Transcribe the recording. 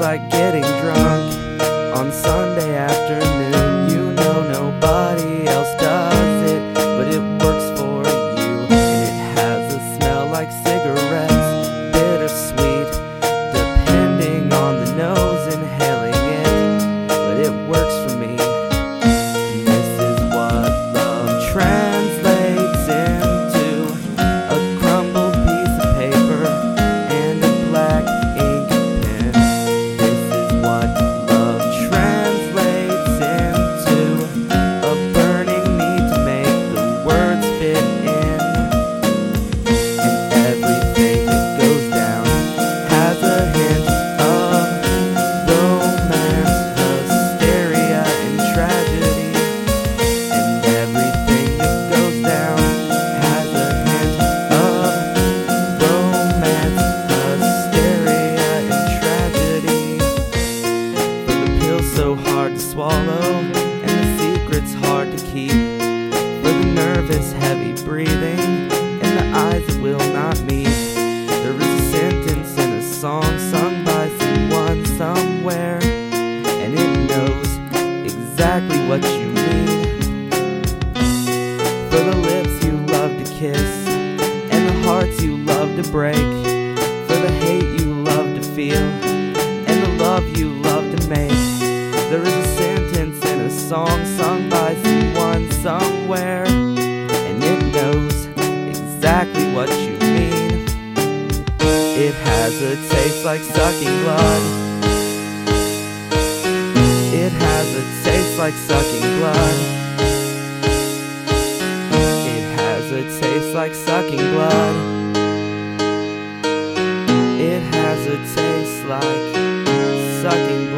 like getting drunk on Sunday afternoon. swallow, and the secret's hard to keep. For the nervous, heavy breathing, and the eyes that will not meet. There is a sentence in a song sung by someone somewhere, and it knows exactly what you mean. For the lips you love to kiss, and the hearts you love to break. For the hate you love to feel, and the love you song sung by someone somewhere, and it knows exactly what you mean. It has a taste like sucking blood. It has a taste like sucking blood. It has a taste like sucking blood. It has a taste like sucking blood.